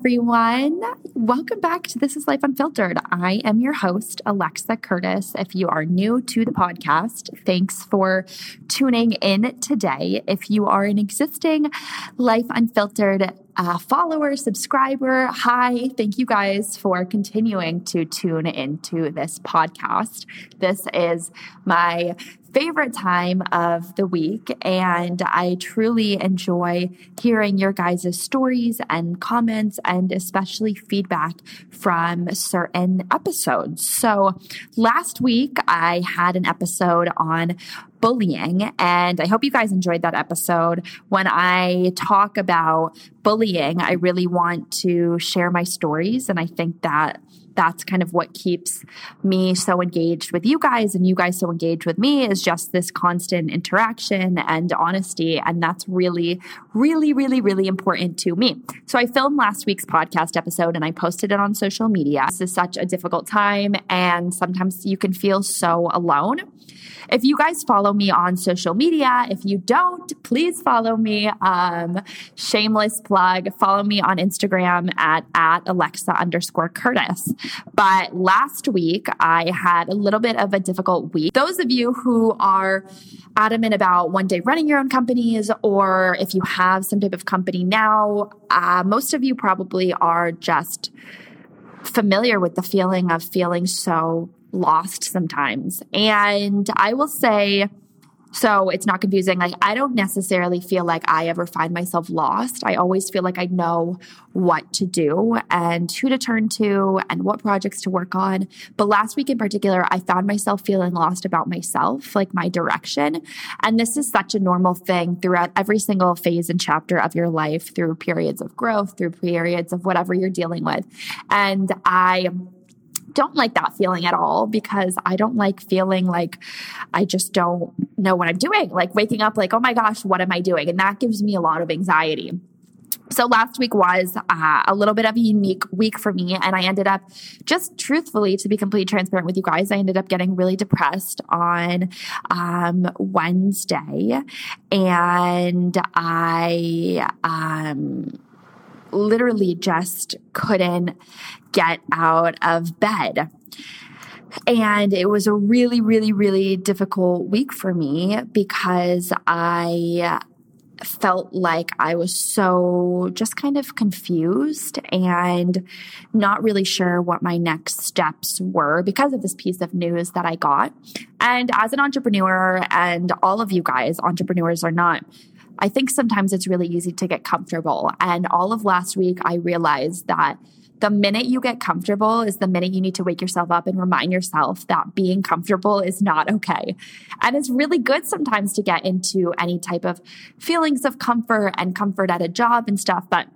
Everyone. Welcome back to This is Life Unfiltered. I am your host, Alexa Curtis. If you are new to the podcast, thanks for tuning in today. If you are an existing Life Unfiltered uh, follower, subscriber, hi. Thank you guys for continuing to tune into this podcast. This is my favorite time of the week. And I truly enjoy hearing your guys' stories and comments and especially feedback from certain episodes. So last week I had an episode on bullying. And I hope you guys enjoyed that episode. When I talk about bullying, I really want to share my stories. And I think that that's kind of what keeps me so engaged with you guys and you guys so engaged with me is just this constant interaction and honesty. And that's really, really, really, really important to me. So I filmed last week's podcast episode and I posted it on social media. This is such a difficult time and sometimes you can feel so alone. If you guys follow me on social media, if you don't, please follow me. Um, shameless plug. Follow me on Instagram at, at Alexa underscore Curtis. But last week, I had a little bit of a difficult week. Those of you who are adamant about one day running your own companies, or if you have some type of company now, uh, most of you probably are just familiar with the feeling of feeling so lost sometimes. And I will say, so it's not confusing. Like, I don't necessarily feel like I ever find myself lost. I always feel like I know what to do and who to turn to and what projects to work on. But last week in particular, I found myself feeling lost about myself, like my direction. And this is such a normal thing throughout every single phase and chapter of your life, through periods of growth, through periods of whatever you're dealing with. And I, don't like that feeling at all because I don't like feeling like I just don't know what I'm doing. Like waking up, like, oh my gosh, what am I doing? And that gives me a lot of anxiety. So last week was uh, a little bit of a unique week for me. And I ended up just truthfully, to be completely transparent with you guys, I ended up getting really depressed on um, Wednesday. And I, um, literally just couldn't get out of bed. And it was a really, really, really difficult week for me because I felt like I was so just kind of confused and not really sure what my next steps were because of this piece of news that I got. And as an entrepreneur, and all of you guys, entrepreneurs are not I think sometimes it's really easy to get comfortable. And all of last week, I realized that the minute you get comfortable is the minute you need to wake yourself up and remind yourself that being comfortable is not okay. And it's really good sometimes to get into any type of feelings of comfort and comfort at a job and stuff. But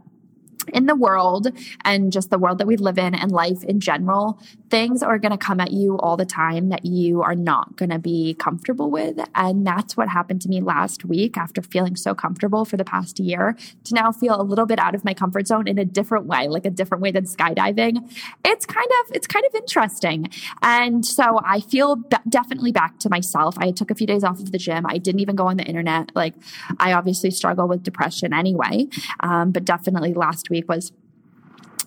in the world and just the world that we live in and life in general, things are going to come at you all the time that you are not going to be comfortable with. And that's what happened to me last week after feeling so comfortable for the past year to now feel a little bit out of my comfort zone in a different way, like a different way than skydiving. It's kind of, it's kind of interesting. And so I feel be- definitely back to myself. I took a few days off of the gym. I didn't even go on the internet. Like I obviously struggle with depression anyway. Um, but definitely last week was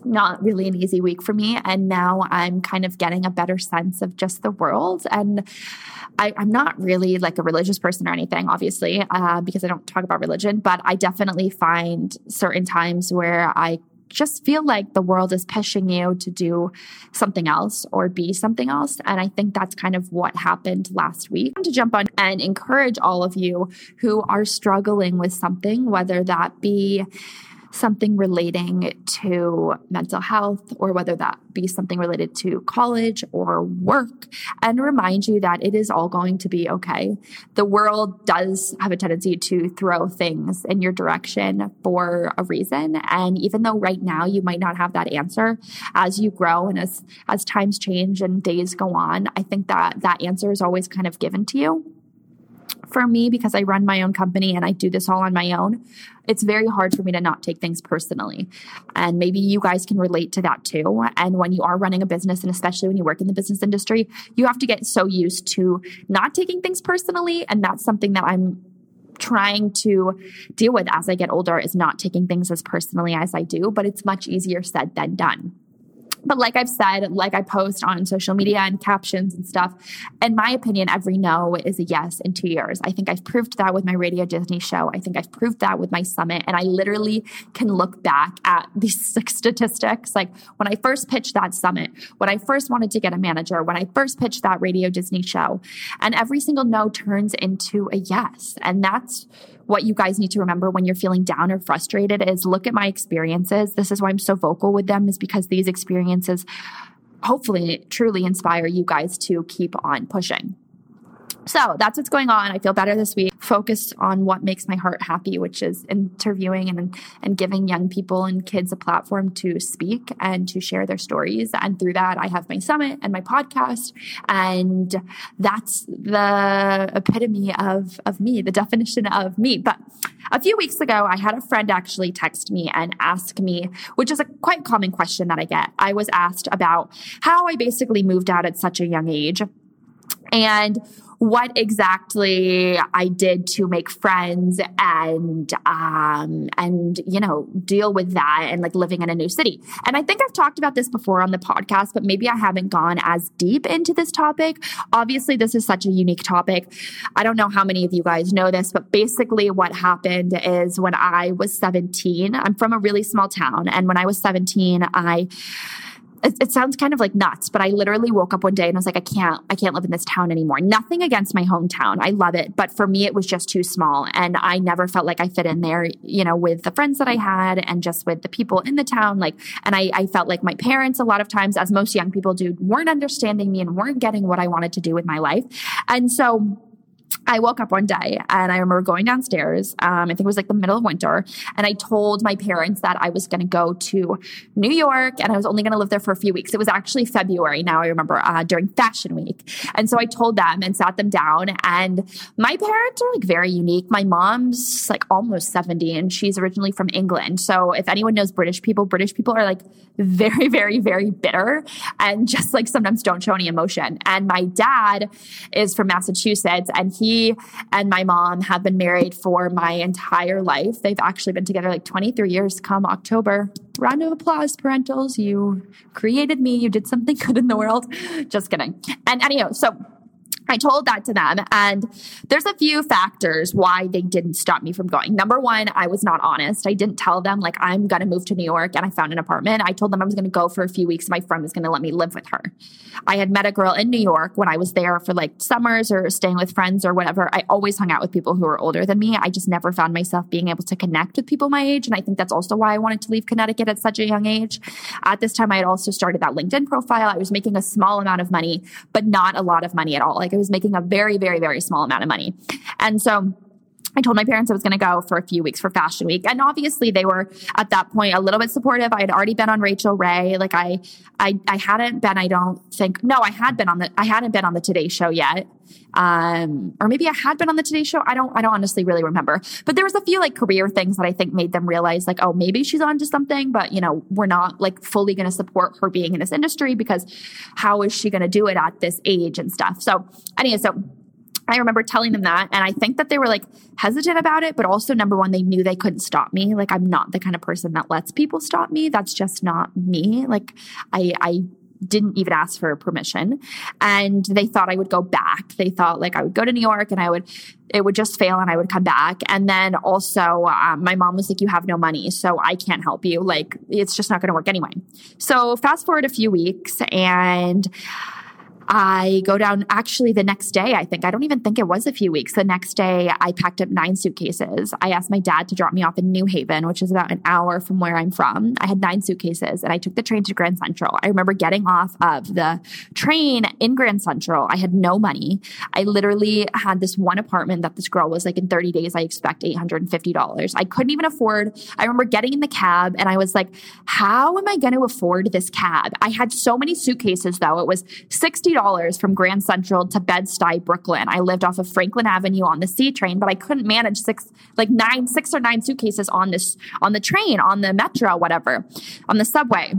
not really an easy week for me. And now I'm kind of getting a better sense of just the world. And I, am not really like a religious person or anything, obviously, uh, because I don't talk about religion, but I definitely find certain times where I just feel like the world is pushing you to do something else or be something else. And I think that's kind of what happened last week. To jump on and encourage all of you who are struggling with something, whether that be something relating to mental health or whether that be something related to college or work and remind you that it is all going to be okay. The world does have a tendency to throw things in your direction for a reason. And even though right now you might not have that answer as you grow and as, as times change and days go on, I think that that answer is always kind of given to you for me because I run my own company and I do this all on my own it's very hard for me to not take things personally. And maybe you guys can relate to that too. And when you are running a business, and especially when you work in the business industry, you have to get so used to not taking things personally. And that's something that I'm trying to deal with as I get older is not taking things as personally as I do, but it's much easier said than done. But like I've said, like I post on social media and captions and stuff, in my opinion, every no is a yes in two years. I think I've proved that with my Radio Disney show. I think I've proved that with my summit. And I literally can look back at these six statistics. Like when I first pitched that summit, when I first wanted to get a manager, when I first pitched that Radio Disney show, and every single no turns into a yes. And that's what you guys need to remember when you're feeling down or frustrated is look at my experiences. This is why I'm so vocal with them is because these experiences hopefully truly inspire you guys to keep on pushing. So that's what's going on. I feel better this week. Focused on what makes my heart happy, which is interviewing and, and giving young people and kids a platform to speak and to share their stories. And through that, I have my summit and my podcast. And that's the epitome of, of me, the definition of me. But a few weeks ago, I had a friend actually text me and ask me, which is a quite common question that I get. I was asked about how I basically moved out at such a young age. And what exactly I did to make friends and um and you know deal with that and like living in a new city. And I think I've talked about this before on the podcast, but maybe I haven't gone as deep into this topic. Obviously, this is such a unique topic. I don't know how many of you guys know this, but basically what happened is when I was 17, I'm from a really small town and when I was 17, I it, it, sounds kind of like nuts, but I literally woke up one day and I was like, I can't, I can't live in this town anymore. Nothing against my hometown. I love it. But for me, it was just too small. And I never felt like I fit in there, you know, with the friends that I had and just with the people in the town. Like, and I, I felt like my parents, a lot of times, as most young people do, weren't understanding me and weren't getting what I wanted to do with my life. And so, I woke up one day and I remember going downstairs. Um, I think it was like the middle of winter. And I told my parents that I was going to go to New York and I was only going to live there for a few weeks. It was actually February now, I remember, uh, during Fashion Week. And so I told them and sat them down. And my parents are like very unique. My mom's like almost 70 and she's originally from England. So if anyone knows British people, British people are like very, very, very bitter and just like sometimes don't show any emotion. And my dad is from Massachusetts and he and my mom have been married for my entire life. They've actually been together like 23 years come October. Round of applause, parentals. You created me. You did something good in the world. Just kidding. And anyhow, so I told that to them. And there's a few factors why they didn't stop me from going. Number one, I was not honest. I didn't tell them, like, I'm going to move to New York and I found an apartment. I told them I was going to go for a few weeks. My friend was going to let me live with her. I had met a girl in New York when I was there for like summers or staying with friends or whatever. I always hung out with people who were older than me. I just never found myself being able to connect with people my age. And I think that's also why I wanted to leave Connecticut at such a young age. At this time, I had also started that LinkedIn profile. I was making a small amount of money, but not a lot of money at all. Like, I was making a very, very, very small amount of money. And so I told my parents I was going to go for a few weeks for Fashion Week, and obviously they were at that point a little bit supportive. I had already been on Rachael Ray, like I, I, I hadn't been. I don't think. No, I had been on the. I hadn't been on the Today Show yet, um, or maybe I had been on the Today Show. I don't. I don't honestly really remember. But there was a few like career things that I think made them realize, like, oh, maybe she's onto something. But you know, we're not like fully going to support her being in this industry because how is she going to do it at this age and stuff. So anyway, so I remember telling them that. And I think that they were like hesitant about it, but also, number one, they knew they couldn't stop me. Like, I'm not the kind of person that lets people stop me. That's just not me. Like, I, I, didn't even ask for permission and they thought I would go back. They thought like I would go to New York and I would, it would just fail and I would come back. And then also, um, my mom was like, You have no money, so I can't help you. Like, it's just not going to work anyway. So, fast forward a few weeks and I go down actually the next day, I think. I don't even think it was a few weeks. The next day, I packed up nine suitcases. I asked my dad to drop me off in New Haven, which is about an hour from where I'm from. I had nine suitcases and I took the train to Grand Central. I remember getting off of the train in Grand Central. I had no money. I literally had this one apartment that this girl was like, in 30 days, I expect $850. I couldn't even afford. I remember getting in the cab and I was like, how am I going to afford this cab? I had so many suitcases though. It was 60 dollars from Grand Central to Bed-Stuy, Brooklyn. I lived off of Franklin Avenue on the C train, but I couldn't manage six, like nine, six or nine suitcases on this, on the train, on the metro, whatever, on the subway.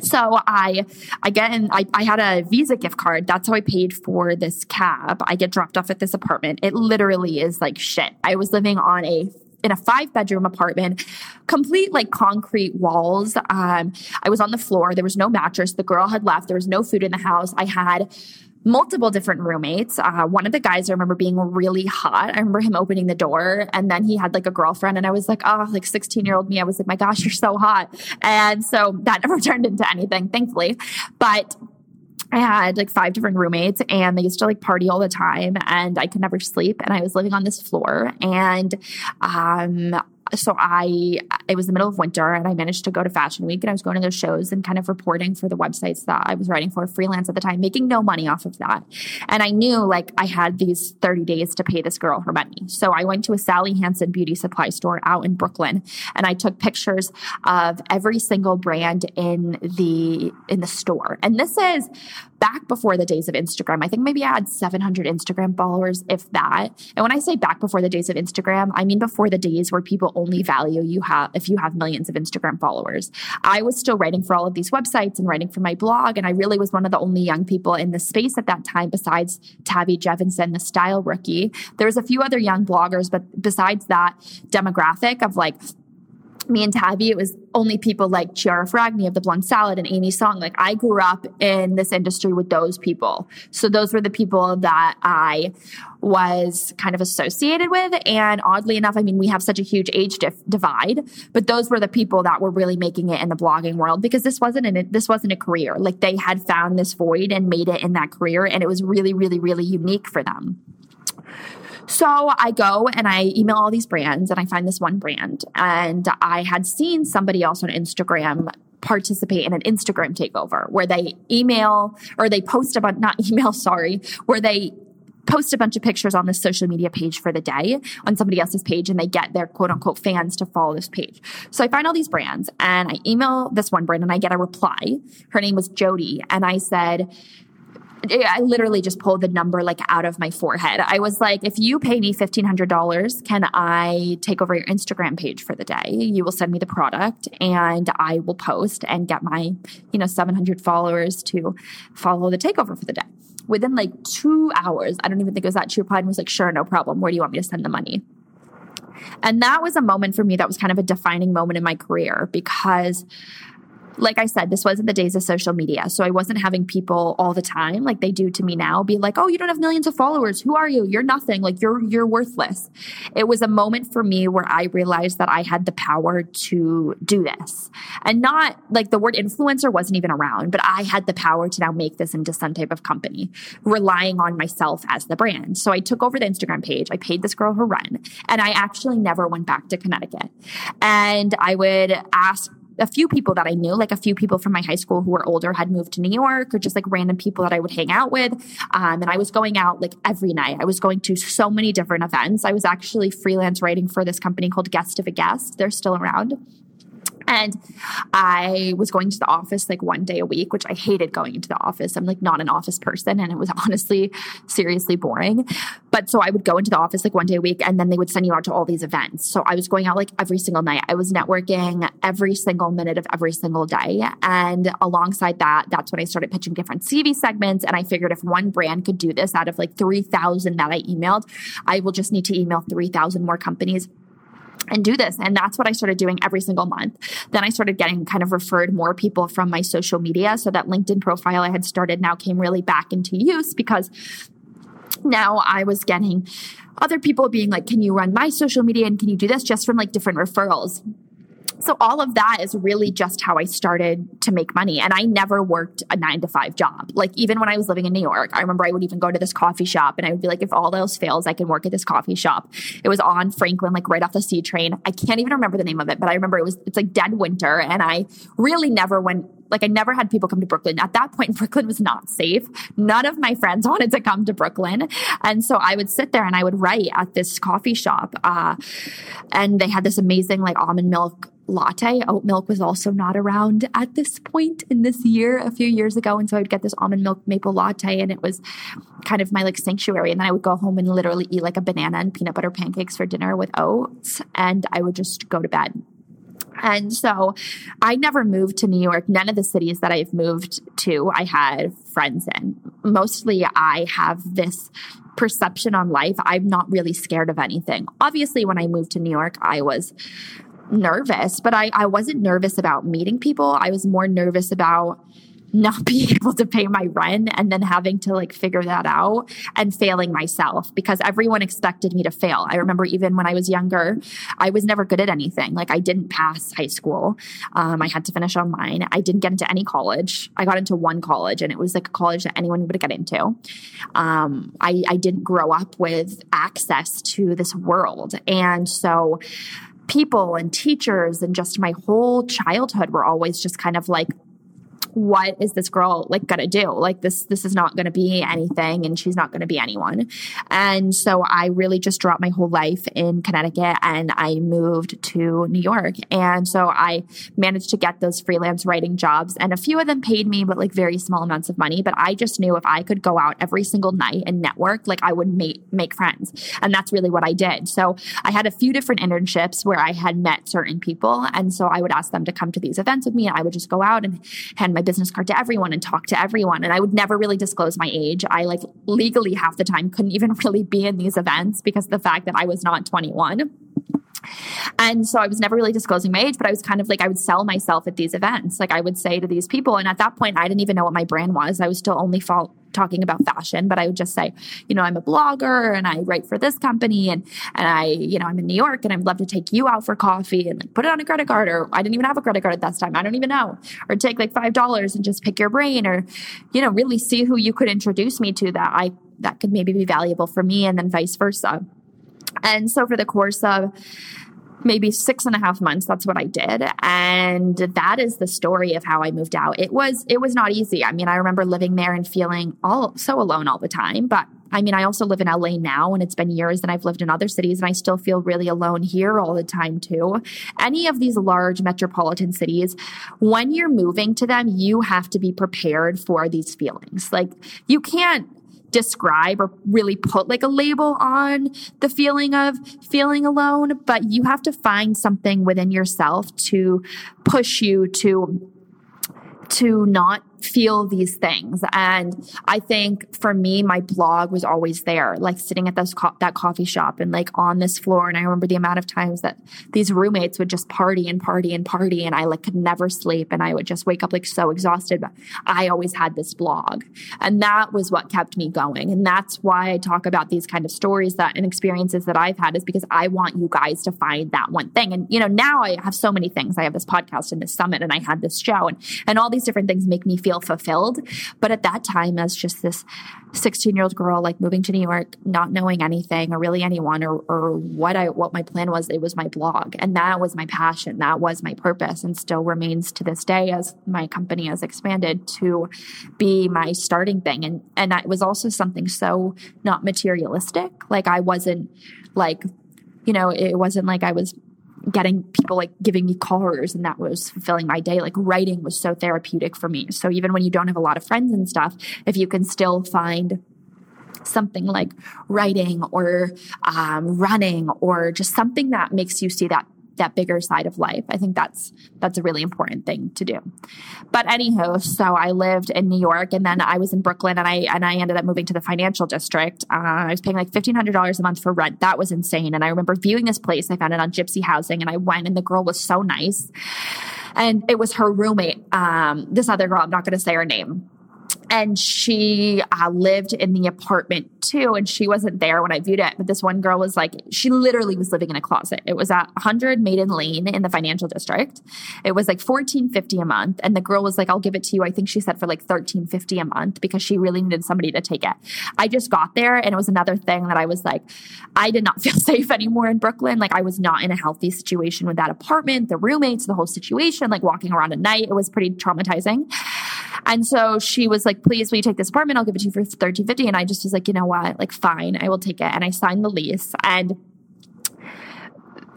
So I, I again, I, I had a Visa gift card. That's how I paid for this cab. I get dropped off at this apartment. It literally is like shit. I was living on a in a five bedroom apartment, complete like concrete walls. Um, I was on the floor. There was no mattress. The girl had left. There was no food in the house. I had multiple different roommates. Uh, one of the guys I remember being really hot. I remember him opening the door and then he had like a girlfriend and I was like, oh, like 16 year old me. I was like, my gosh, you're so hot. And so that never turned into anything, thankfully. But I had like five different roommates and they used to like party all the time and I could never sleep. And I was living on this floor and, um, so I it was the middle of winter and I managed to go to Fashion Week and I was going to those shows and kind of reporting for the websites that I was writing for freelance at the time, making no money off of that. And I knew like I had these 30 days to pay this girl her money. So I went to a Sally Hansen beauty supply store out in Brooklyn and I took pictures of every single brand in the in the store. And this is back before the days of Instagram. I think maybe I had 700 Instagram followers, if that. And when I say back before the days of Instagram, I mean before the days where people only value you have if you have millions of Instagram followers. I was still writing for all of these websites and writing for my blog, and I really was one of the only young people in the space at that time, besides Tavi Gevinson, the style rookie. There was a few other young bloggers, but besides that demographic of like me and Tavi, it was only people like Chiara Ferragni of the Blonde Salad and Aimee Song. Like I grew up in this industry with those people. So those were the people that I was kind of associated with. And oddly enough, I mean, we have such a huge age dif- divide, but those were the people that were really making it in the blogging world because this wasn't an, this wasn't a career. Like they had found this void and made it in that career. And it was really, really, really unique for them. So I go and I email all these brands and I find this one brand. And I had seen somebody else on Instagram participate in an Instagram takeover where they email or they post about, not email, sorry, where they post a bunch of pictures on this social media page for the day on somebody else's page and they get their quote unquote fans to follow this page. So I find all these brands and I email this one brand and I get a reply. Her name was Jody. And I said, I literally just pulled the number like out of my forehead. I was like, if you pay me $1,500, can I take over your Instagram page for the day? You will send me the product and I will post and get my, you know, 700 followers to follow the takeover for the day. Within like two hours, I don't even think it was that she replied and was like, sure, no problem. Where do you want me to send the money? And that was a moment for me that was kind of a defining moment in my career because like I said, this wasn't the days of social media. So I wasn't having people all the time, like they do to me now, be like, oh, you don't have millions of followers. Who are you? You're nothing. Like you're, you're worthless. It was a moment for me where I realized that I had the power to do this and not like the word influencer wasn't even around, but I had the power to now make this into some type of company, relying on myself as the brand. So I took over the Instagram page. I paid this girl her rent and I actually never went back to Connecticut. And I would ask a few people that I knew, like a few people from my high school who were older had moved to New York or just like random people that I would hang out with. Um, and I was going out like every night. I was going to so many different events. I was actually freelance writing for this company called Guest of a Guest. They're still around. And I was going to the office like one day a week, which I hated going into the office. I'm like not an office person. And it was honestly seriously boring. But so I would go into the office like one day a week and then they would send you out to all these events. So I was going out like every single night. I was networking every single minute of every single day. And alongside that, that's when I started pitching different TV segments. And I figured if one brand could do this out of like 3,000 that I emailed, I will just need to email 3,000 more companies and do this. And that's what I started doing every single month. Then I started getting kind of referred more people from my social media. So that LinkedIn profile I had started now came really back into use because now I was getting other people being like, can you run my social media and can you do this just from like different referrals? So all of that is really just how I started to make money. And I never worked a nine to five job. Like even when I was living in New York, I remember I would even go to this coffee shop and I would be like, if all else fails, I can work at this coffee shop. It was on Franklin, like right off the C train. I can't even remember the name of it, but I remember it was, it's like dead winter. And I really never went like I never had people come to Brooklyn. At that point, Brooklyn was not safe. None of my friends wanted to come to Brooklyn. And so I would sit there and I would write at this coffee shop. Uh, and they had this amazing like almond milk latte. Oat milk was also not around at this point in this year, a few years ago. And so I would get this almond milk maple latte and it was kind of my like sanctuary. And then I would go home and literally eat like a banana and peanut butter pancakes for dinner with oats. And I would just go to bed. And so I never moved to New York. None of the cities that I've moved to, I had friends in. Mostly, I have this perception on life. I'm not really scared of anything. Obviously, when I moved to New York, I was nervous, but I, I wasn't nervous about meeting people. I was more nervous about not being able to pay my rent and then having to like figure that out and failing myself because everyone expected me to fail. I remember even when I was younger, I was never good at anything. Like I didn't pass high school. Um, I had to finish online. I didn't get into any college. I got into one college and it was like a college that anyone would get into. Um, I, I didn't grow up with access to this world. And so, people and teachers and just my whole childhood were always just kind of like what is this girl like gonna do? Like this, this is not gonna be anything and she's not gonna be anyone. And so I really just dropped my whole life in Connecticut and I moved to New York. And so I managed to get those freelance writing jobs and a few of them paid me, but like very small amounts of money. But I just knew if I could go out every single night and network, like I would make, make friends. And that's really what I did. So I had a few different internships where I had met certain people. And so I would ask them to come to these events with me and I would just go out and hand my business card to everyone and talk to everyone. And I would never really disclose my age. I like legally half the time couldn't even really be in these events because the fact that I was not 21. And so I was never really disclosing my age, but I was kind of like, I would sell myself at these events. Like I would say to these people. And at that point, I didn't even know what my brand was. I was still only fall, talking about fashion, but I would just say, you know, I'm a blogger and I write for this company and, and I, you know, I'm in New York and I'd love to take you out for coffee and like put it on a credit card or I didn't even have a credit card at that time. I don't even know. Or take like $5 and just pick your brain or, you know, really see who you could introduce me to that I, that could maybe be valuable for me and then vice versa. And so for the course of maybe six and a half months that's what i did and that is the story of how i moved out it was it was not easy i mean i remember living there and feeling all so alone all the time but I mean, I also live in LA now and it's been years and I've lived in other cities and I still feel really alone here all the time too. Any of these large metropolitan cities, when you're moving to them, you have to be prepared for these feelings. Like you can't describe or really put like a label on the feeling of feeling alone, but you have to find something within yourself to push you to to not feel these things. And I think for me, my blog was always there, like sitting at this co- that coffee shop and like on this floor. And I remember the amount of times that these roommates would just party and party and party, and I like could never sleep, and I would just wake up like so exhausted. But I always had this blog, and that was what kept me going. And that's why I talk about these kind of stories that and experiences that I've had is because I want you guys to find that one thing. And you know, now I have so many things. I have this podcast and this summit, and I had this show, and and all these different things make me feel feel fulfilled. But at that time, as just this 16 year old girl, like moving to New York, not knowing anything or really anyone or, or what I, what my plan was, it was my blog. And that was my passion. That was my purpose and still remains to this day as my company has expanded to be my starting thing. And, and it was also something so not materialistic. Like I wasn't like, you know, it wasn't like I was getting people like giving me cars and that was fulfilling my day. Like writing was so therapeutic for me. So even when you don't have a lot of friends and stuff, if you can still find something like writing or um, running or just something that makes you see that that bigger side of life. I think that's that's a really important thing to do. But anywho, so I lived in New York, and then I was in Brooklyn, and I and I ended up moving to the financial district. Uh, I was paying like fifteen hundred dollars a month for rent. That was insane. And I remember viewing this place. I found it on Gypsy Housing, and I went, and the girl was so nice, and it was her roommate. Um, this other girl, I'm not going to say her name and she uh, lived in the apartment too and she wasn't there when i viewed it. But this one girl was like she literally was living in a closet. It was at 100 maiden lane in the financial district. It was like 1450 a month. And the girl was like i'll give it to you. I think she said for like 1350 a month because she really needed somebody to take it. I just got there and it was another thing that i was like i did not feel safe anymore in brooklyn. Like i was not in a healthy situation with that apartment the roommates the whole situation like walking around at night. It was pretty traumatizing and so she was like, please, will you take this apartment? I'll give it to you for thirteen fifty. And I just was like, you know what? Like, fine, I will take it. And I signed the lease. And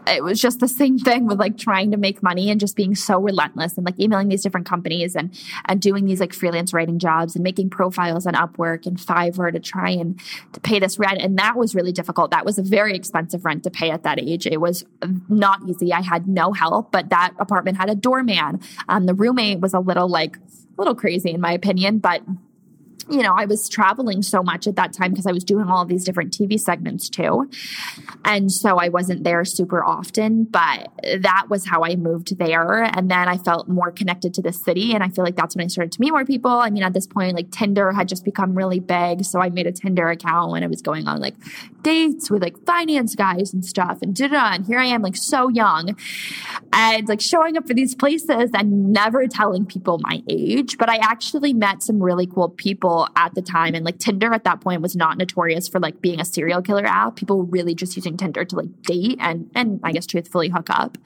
it was just the same thing with like trying to make money and just being so relentless and like emailing these different companies and and doing these like freelance writing jobs and making profiles on Upwork and Fiverr to try and to pay this rent and that was really difficult. That was a very expensive rent to pay at that age. It was not easy. I had no help, but that apartment had a doorman. Um, the roommate was a little like a little crazy in my opinion, but you know, I was traveling so much at that time because I was doing all these different TV segments too. And so I wasn't there super often, but that was how I moved there. And then I felt more connected to the city. And I feel like that's when I started to meet more people. I mean, at this point, like Tinder had just become really big. So I made a Tinder account and I was going on like dates with like finance guys and stuff and da da. And here I am, like so young and like showing up for these places and never telling people my age. But I actually met some really cool people at the time. And like Tinder at that point was not notorious for like being a serial killer app. People were really just using Tinder to like date and, and I guess truthfully hook up.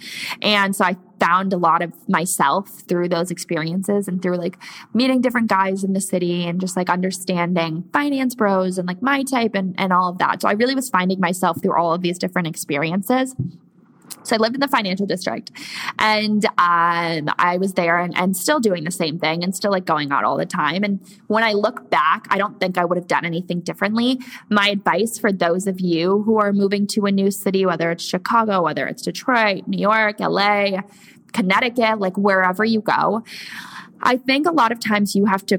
And so I found a lot of myself through those experiences and through like meeting different guys in the city and just like understanding finance bros and like my type and, and all of that. So I really was finding myself through all of these different experiences. So I lived in the financial district and um, I was there and, and, still doing the same thing and still like going out all the time. And when I look back, I don't think I would have done anything differently. My advice for those of you who are moving to a new city, whether it's Chicago, whether it's Detroit, New York, LA, Connecticut, like wherever you go, I think a lot of times you have to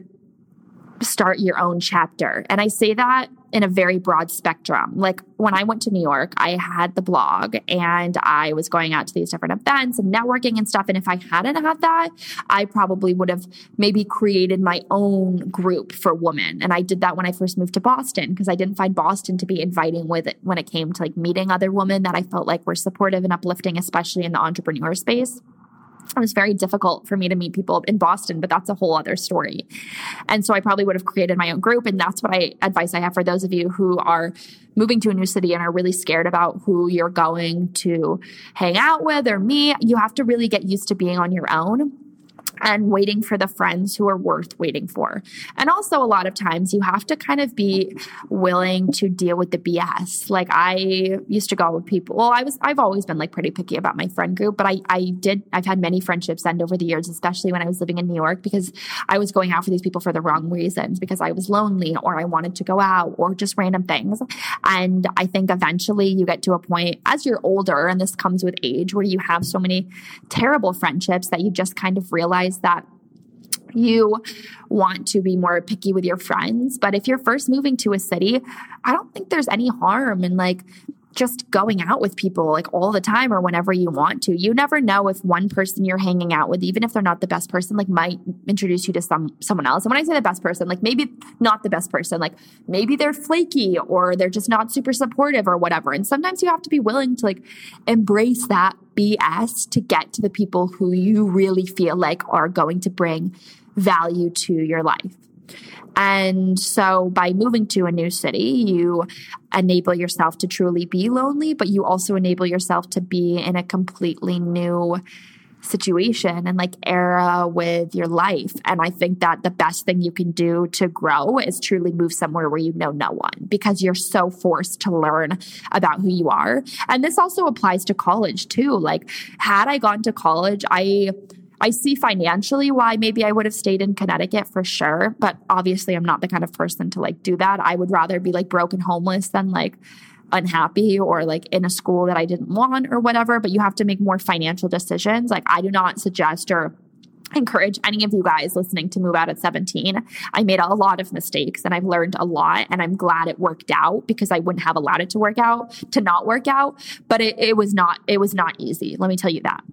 start your own chapter. And I say that in a very broad spectrum. Like when I went to New York, I had the blog and I was going out to these different events and networking and stuff. And if I hadn't had that, I probably would have maybe created my own group for women. And I did that when I first moved to Boston because I didn't find Boston to be inviting with it when it came to like meeting other women that I felt like were supportive and uplifting, especially in the entrepreneur space it was very difficult for me to meet people in Boston, but that's a whole other story. And so I probably would have created my own group. And that's what I advice I have for those of you who are moving to a new city and are really scared about who you're going to hang out with or meet. You have to really get used to being on your own and waiting for the friends who are worth waiting for. And also, a lot of times you have to kind of be willing to deal with the BS. Like I used to go with people. Well, I was I've always been like pretty picky about my friend group, but I I did I've had many friendships end over the years, especially when I was living in New York because I was going out for these people for the wrong reasons because I was lonely or I wanted to go out or just random things. And I think eventually you get to a point as you're older and this comes with age where you have so many terrible friendships that you just kind of realize realize that you want to be more picky with your friends. But if you're first moving to a city, I don't think there's any harm in like just going out with people like all the time or whenever you want to. You never know if one person you're hanging out with, even if they're not the best person, like might introduce you to some someone else. And when I say the best person, like maybe not the best person, like maybe they're flaky or they're just not super supportive or whatever. And sometimes you have to be willing to like embrace that BS to get to the people who you really feel like are going to bring value to your life. And so by moving to a new city, you enable yourself to truly be lonely, but you also enable yourself to be in a completely new situation and like era with your life. And I think that the best thing you can do to grow is truly move somewhere where you know no one because you're so forced to learn about who you are. And this also applies to college too. Like, had I gone to college, I I see financially why maybe I would have stayed in Connecticut for sure, but obviously I'm not the kind of person to like do that. I would rather be like broken homeless than like unhappy or like in a school that I didn't want or whatever, but you have to make more financial decisions. Like I do not suggest or encourage any of you guys listening to move out at 17. I made a lot of mistakes and I've learned a lot and I'm glad it worked out because I wouldn't have allowed it to work out to not work out, but it, it was not it was not easy. Let me tell you that.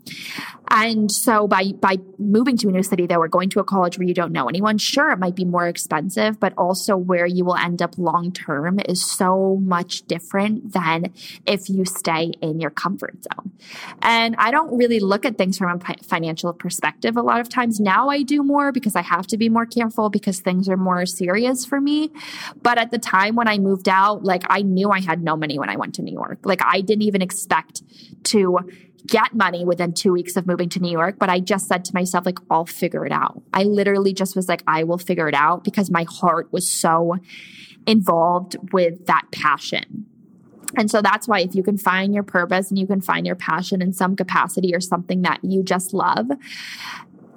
And so by by moving to a new city though, or going to a college where you don't know anyone, sure it might be more expensive, but also where you will end up long term is so much different than if you stay in your comfort zone. And I don't really look at things from a financial perspective a lot of times now I do more because I have to be more careful because things are more serious for me. But at the time when I moved out, like I knew I had no money when I went to New York. Like I didn't even expect to get money within two weeks of moving to New York, but I just said to myself, like, I'll figure it out. I literally just was like, I will figure it out because my heart was so involved with that passion And so that's why if you can find your purpose and you can find your passion in some capacity or something that you just love,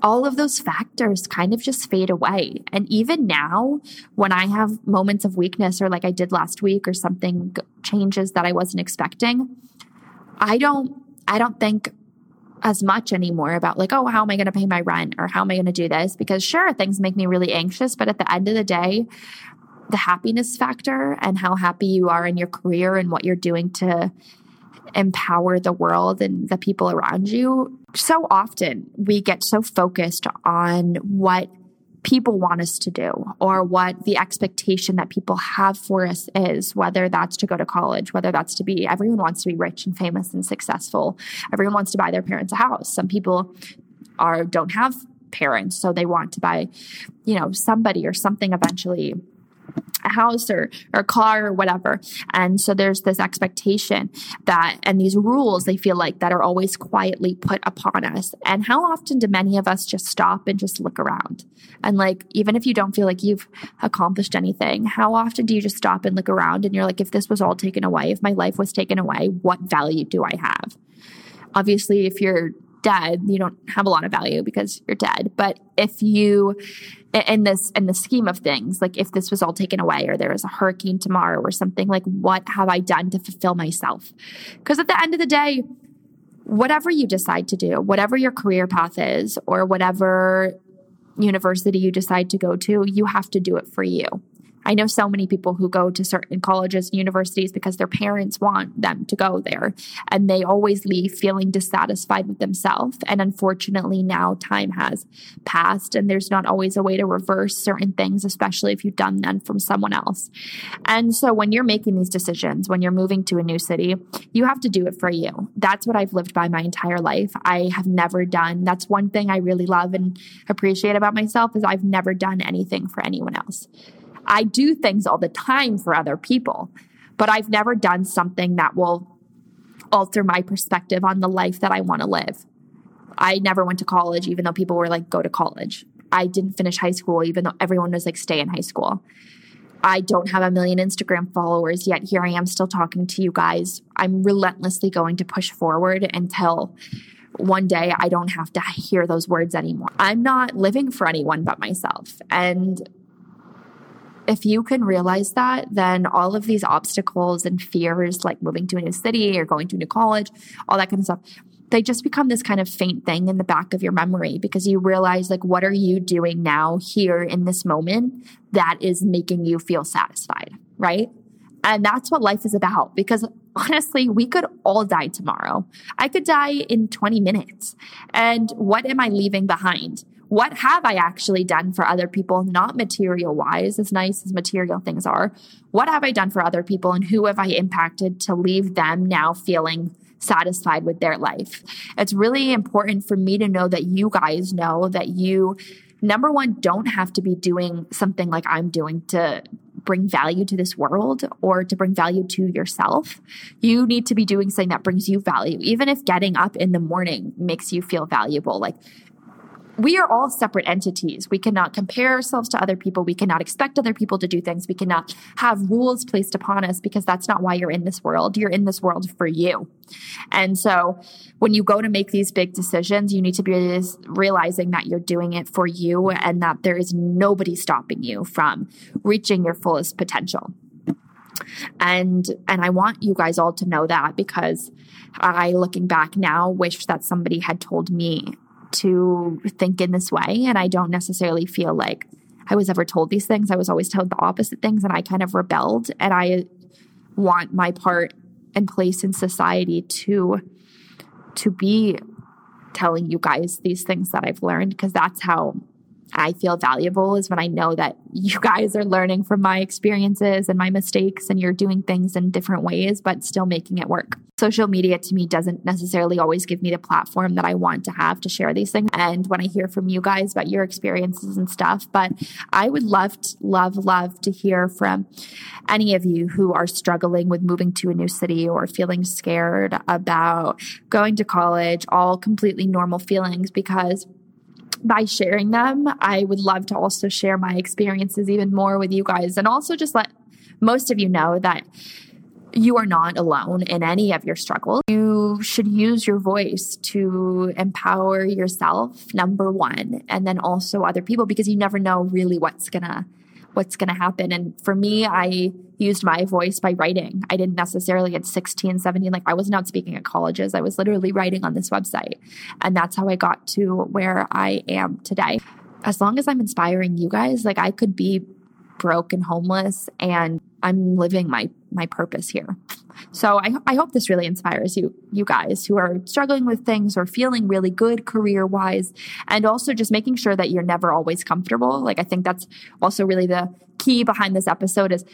all of those factors kind of just fade away. And even now, when I have moments of weakness or like I did last week or something changes that I wasn't expecting, I don't I don't think as much anymore about like, oh, how am I going to pay my rent or how am I going to do this? Because sure, things make me really anxious, but at the end of the day, the happiness factor and how happy you are in your career and what you're doing to empower the world and the people around you. So often we get so focused on what people want us to do or what the expectation that people have for us is, whether that's to go to college, whether that's to be, everyone wants to be rich and famous and successful. Everyone wants to buy their parents a house. Some people are, don't have parents, so they want to buy, you know, somebody or something eventually house or, or car or whatever. And so there's this expectation that, and these rules they feel like that are always quietly put upon us. And how often do many of us just stop and just look around? And like, even if you don't feel like you've accomplished anything, how often do you just stop and look around and you're like, if this was all taken away, if my life was taken away, what value do I have? Obviously, if you're dead, you don't have a lot of value because you're dead. But if you in this in the scheme of things, like if this was all taken away or there was a hurricane tomorrow or something, like what have I done to fulfill myself? Because at the end of the day, whatever you decide to do, whatever your career path is, or whatever university you decide to go to, you have to do it for you. I know so many people who go to certain colleges and universities because their parents want them to go there. And they always leave feeling dissatisfied with themselves. And unfortunately, now time has passed and there's not always a way to reverse certain things, especially if you've done them from someone else. And so when you're making these decisions, when you're moving to a new city, you have to do it for you. That's what I've lived by my entire life. I have never done, that's one thing I really love and appreciate about myself is I've never done anything for anyone else. I do things all the time for other people, but I've never done something that will alter my perspective on the life that I want to live. I never went to college, even though people were like, go to college. I didn't finish high school, even though everyone was like, stay in high school. I don't have a million Instagram followers yet. Here I am still talking to you guys. I'm relentlessly going to push forward until one day I don't have to hear those words anymore. I'm not living for anyone but myself. And if you can realize that, then all of these obstacles and fears, like moving to a new city or going to a new college, all that kind of stuff, they just become this kind of faint thing in the back of your memory because you realize, like, what are you doing now here in this moment that is making you feel satisfied, right? And that's what life is about because honestly, we could all die tomorrow. I could die in 20 minutes. And what am I leaving behind? What have I actually done for other people, not material wise, as nice as material things are? What have I done for other people and who have I impacted to leave them now feeling satisfied with their life? It's really important for me to know that you guys know that you, number one, don't have to be doing something like I'm doing to bring value to this world or to bring value to yourself. You need to be doing something that brings you value, even if getting up in the morning makes you feel valuable. Like we are all separate entities. We cannot compare ourselves to other people. We cannot expect other people to do things. We cannot have rules placed upon us because that's not why you're in this world. You're in this world for you. And so when you go to make these big decisions, you need to be realizing that you're doing it for you and that there is nobody stopping you from reaching your fullest potential. And and I want you guys all to know that because I looking back now wish that somebody had told me to think in this way. And I don't necessarily feel like I was ever told these things. I was always told the opposite things, and I kind of rebelled. And I want my part and place in society to to be telling you guys these things that I've learned because that's how I feel valuable is when I know that you guys are learning from my experiences and my mistakes and you're doing things in different ways, but still making it work. Social media to me doesn't necessarily always give me the platform that I want to have to share these things. And when I hear from you guys about your experiences and stuff, but I would love, to, love, love to hear from any of you who are struggling with moving to a new city or feeling scared about going to college, all completely normal feelings because by sharing them, I would love to also share my experiences even more with you guys and also just let most of you know that you are not alone in any of your struggles. You should use your voice to empower yourself, number one, and then also other people because you never know really what's gonna what's to happen. And for me, I used my voice by writing. I didn't necessarily at 16, 17, like I wasn't out speaking at colleges. I was literally writing on this website. And that's how I got to where I am today. As long as I'm inspiring you guys, like I could be broke and homeless and I'm living my my purpose here. So I, I hope this really inspires you, you guys who are struggling with things or feeling really good career wise, and also just making sure that you're never always comfortable. Like I think that's also really the key behind this episode is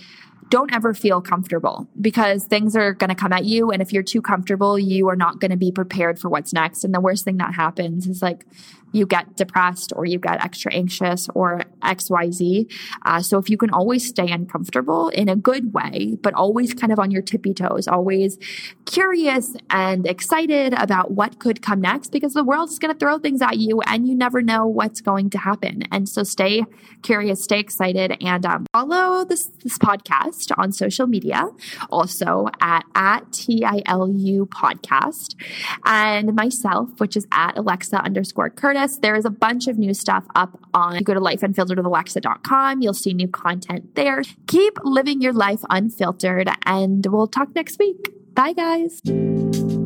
don't ever feel comfortable because things are going to come at you. And if you're too comfortable, you are not going to be prepared for what's next. And the worst thing that happens is like you get depressed or you get extra anxious or XYZ. Uh, so if you can always stay uncomfortable in a good way, but always kind of on your tippy toes, always curious and excited about what could come next because the world is going to throw things at you and you never know what's going to happen. And so stay curious, stay excited, and um, follow this, this podcast on social media, also at, at TILU podcast, and myself, which is at Alexa underscore Curtis there is a bunch of new stuff up on, you go to lifeunfilteredalexa.com. You'll see new content there. Keep living your life unfiltered and we'll talk next week. Bye guys.